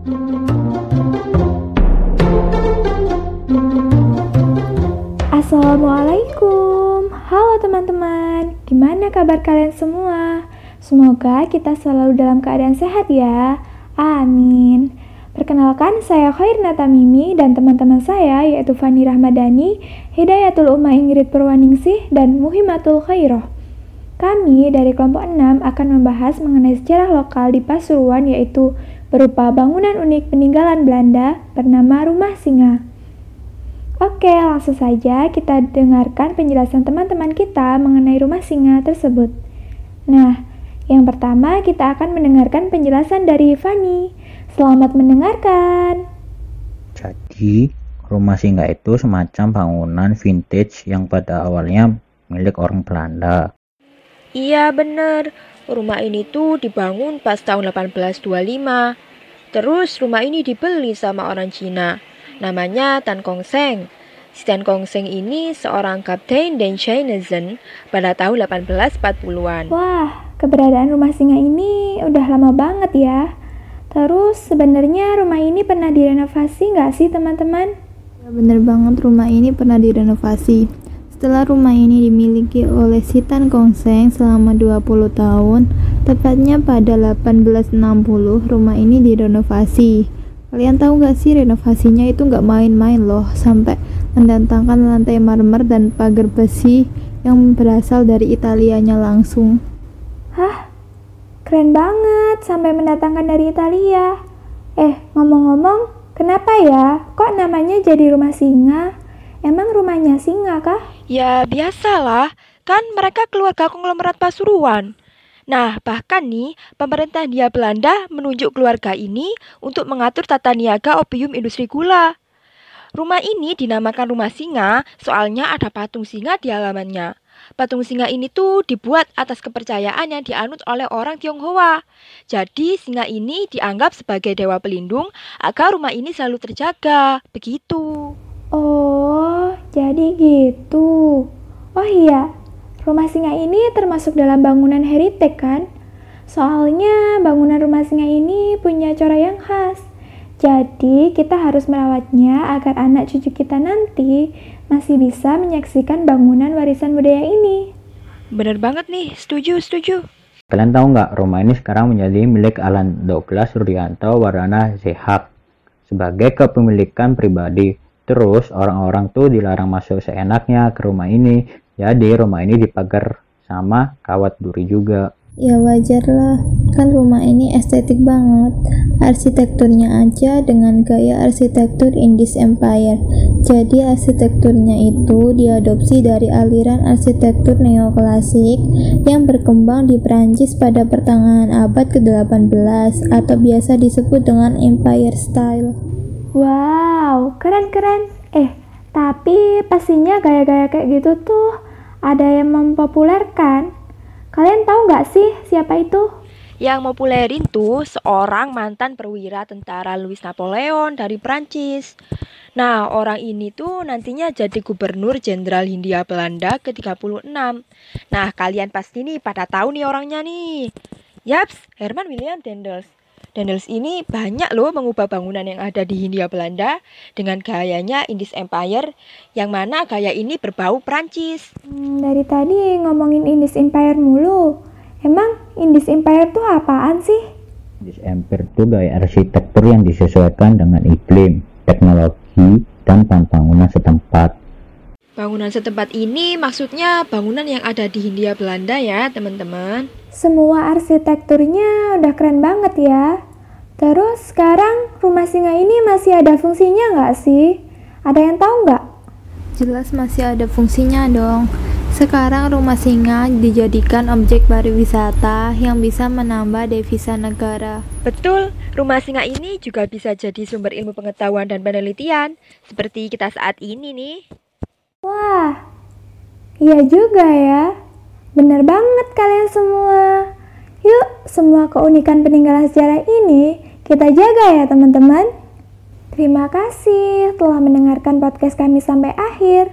Assalamualaikum. Halo teman-teman Gimana kabar kalian semua? Semoga kita selalu dalam keadaan sehat ya. Amin. Perkenalkan saya Khairnata Mimi dan teman-teman saya yaitu Fani Rahmadani, Hidayatul Umma Ingrid Purwaningsih, dan Muhimatul Khairoh Kami dari kelompok 6 akan membahas mengenai sejarah lokal di Pasuruan yaitu berupa bangunan unik peninggalan Belanda bernama Rumah Singa. Oke, langsung saja kita dengarkan penjelasan teman-teman kita mengenai rumah singa tersebut. Nah, yang pertama kita akan mendengarkan penjelasan dari Fanny. Selamat mendengarkan. Jadi, rumah singa itu semacam bangunan vintage yang pada awalnya milik orang Belanda. Iya bener, rumah ini tuh dibangun pas tahun 1825. Terus rumah ini dibeli sama orang Cina namanya Tan Kong Seng. Si Tan Kong Seng ini seorang kapten dan Chinesen pada tahun 1840-an. Wah, keberadaan rumah singa ini udah lama banget ya. Terus sebenarnya rumah ini pernah direnovasi nggak sih teman-teman? Ya, bener banget rumah ini pernah direnovasi. Setelah rumah ini dimiliki oleh si Tan Kong Seng selama 20 tahun, tepatnya pada 1860 rumah ini direnovasi. Kalian tahu gak sih renovasinya itu gak main-main loh Sampai mendatangkan lantai marmer dan pagar besi yang berasal dari Italianya langsung Hah? Keren banget sampai mendatangkan dari Italia Eh, ngomong-ngomong, kenapa ya? Kok namanya jadi rumah singa? Emang rumahnya singa kah? Ya biasalah, kan mereka keluarga konglomerat Pasuruan Nah, bahkan nih, pemerintah Hindia Belanda menunjuk keluarga ini untuk mengatur tata niaga opium industri gula. Rumah ini dinamakan rumah singa soalnya ada patung singa di halamannya. Patung singa ini tuh dibuat atas kepercayaan yang dianut oleh orang Tionghoa. Jadi singa ini dianggap sebagai dewa pelindung agar rumah ini selalu terjaga. Begitu. Oh, jadi gitu. Oh iya, Rumah singa ini termasuk dalam bangunan heritage kan? Soalnya bangunan rumah singa ini punya cara yang khas. Jadi kita harus merawatnya agar anak cucu kita nanti masih bisa menyaksikan bangunan warisan budaya ini. Bener banget nih, setuju, setuju. Kalian tahu nggak rumah ini sekarang menjadi milik Alan Douglas Suryanto Warana Zehak sebagai kepemilikan pribadi. Terus orang-orang tuh dilarang masuk seenaknya ke rumah ini jadi rumah ini dipagar sama kawat duri juga. Ya wajar lah, kan rumah ini estetik banget. Arsitekturnya aja dengan gaya arsitektur Indies Empire. Jadi arsitekturnya itu diadopsi dari aliran arsitektur neoklasik yang berkembang di Prancis pada pertengahan abad ke-18 atau biasa disebut dengan Empire Style. Wow, keren-keren. Eh, tapi pastinya gaya-gaya kayak gitu tuh ada yang mempopulerkan. Kalian tahu nggak sih siapa itu? Yang populerin tuh seorang mantan perwira tentara Louis Napoleon dari Prancis. Nah, orang ini tuh nantinya jadi gubernur jenderal Hindia Belanda ke-36. Nah, kalian pasti nih pada tahu nih orangnya nih. Yaps, Herman William Dendels. Daniels ini banyak loh mengubah bangunan yang ada di Hindia Belanda dengan gayanya Indies Empire yang mana gaya ini berbau Prancis. Hmm, dari tadi ngomongin Indies Empire mulu. Emang Indies Empire itu apaan sih? Indies Empire itu gaya arsitektur yang disesuaikan dengan iklim, teknologi, dan bangunan setempat. Bangunan setempat ini maksudnya bangunan yang ada di Hindia Belanda ya teman-teman. Semua arsitekturnya udah keren banget ya. Terus sekarang rumah singa ini masih ada fungsinya nggak sih? Ada yang tahu nggak? Jelas masih ada fungsinya dong. Sekarang rumah singa dijadikan objek pariwisata yang bisa menambah devisa negara. Betul, rumah singa ini juga bisa jadi sumber ilmu pengetahuan dan penelitian, seperti kita saat ini nih. Wah, iya juga ya. Benar banget kalian semua. Yuk, semua keunikan peninggalan sejarah ini kita jaga ya teman-teman. Terima kasih telah mendengarkan podcast kami sampai akhir.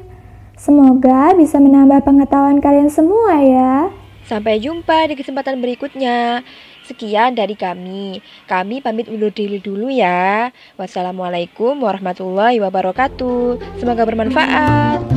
Semoga bisa menambah pengetahuan kalian semua ya. Sampai jumpa di kesempatan berikutnya. Sekian dari kami. Kami pamit undur diri dulu ya. Wassalamualaikum warahmatullahi wabarakatuh. Semoga bermanfaat.